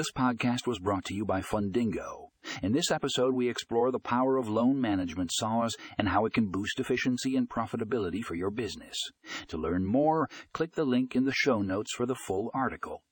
This podcast was brought to you by Fundingo. In this episode, we explore the power of loan management SaaS and how it can boost efficiency and profitability for your business. To learn more, click the link in the show notes for the full article.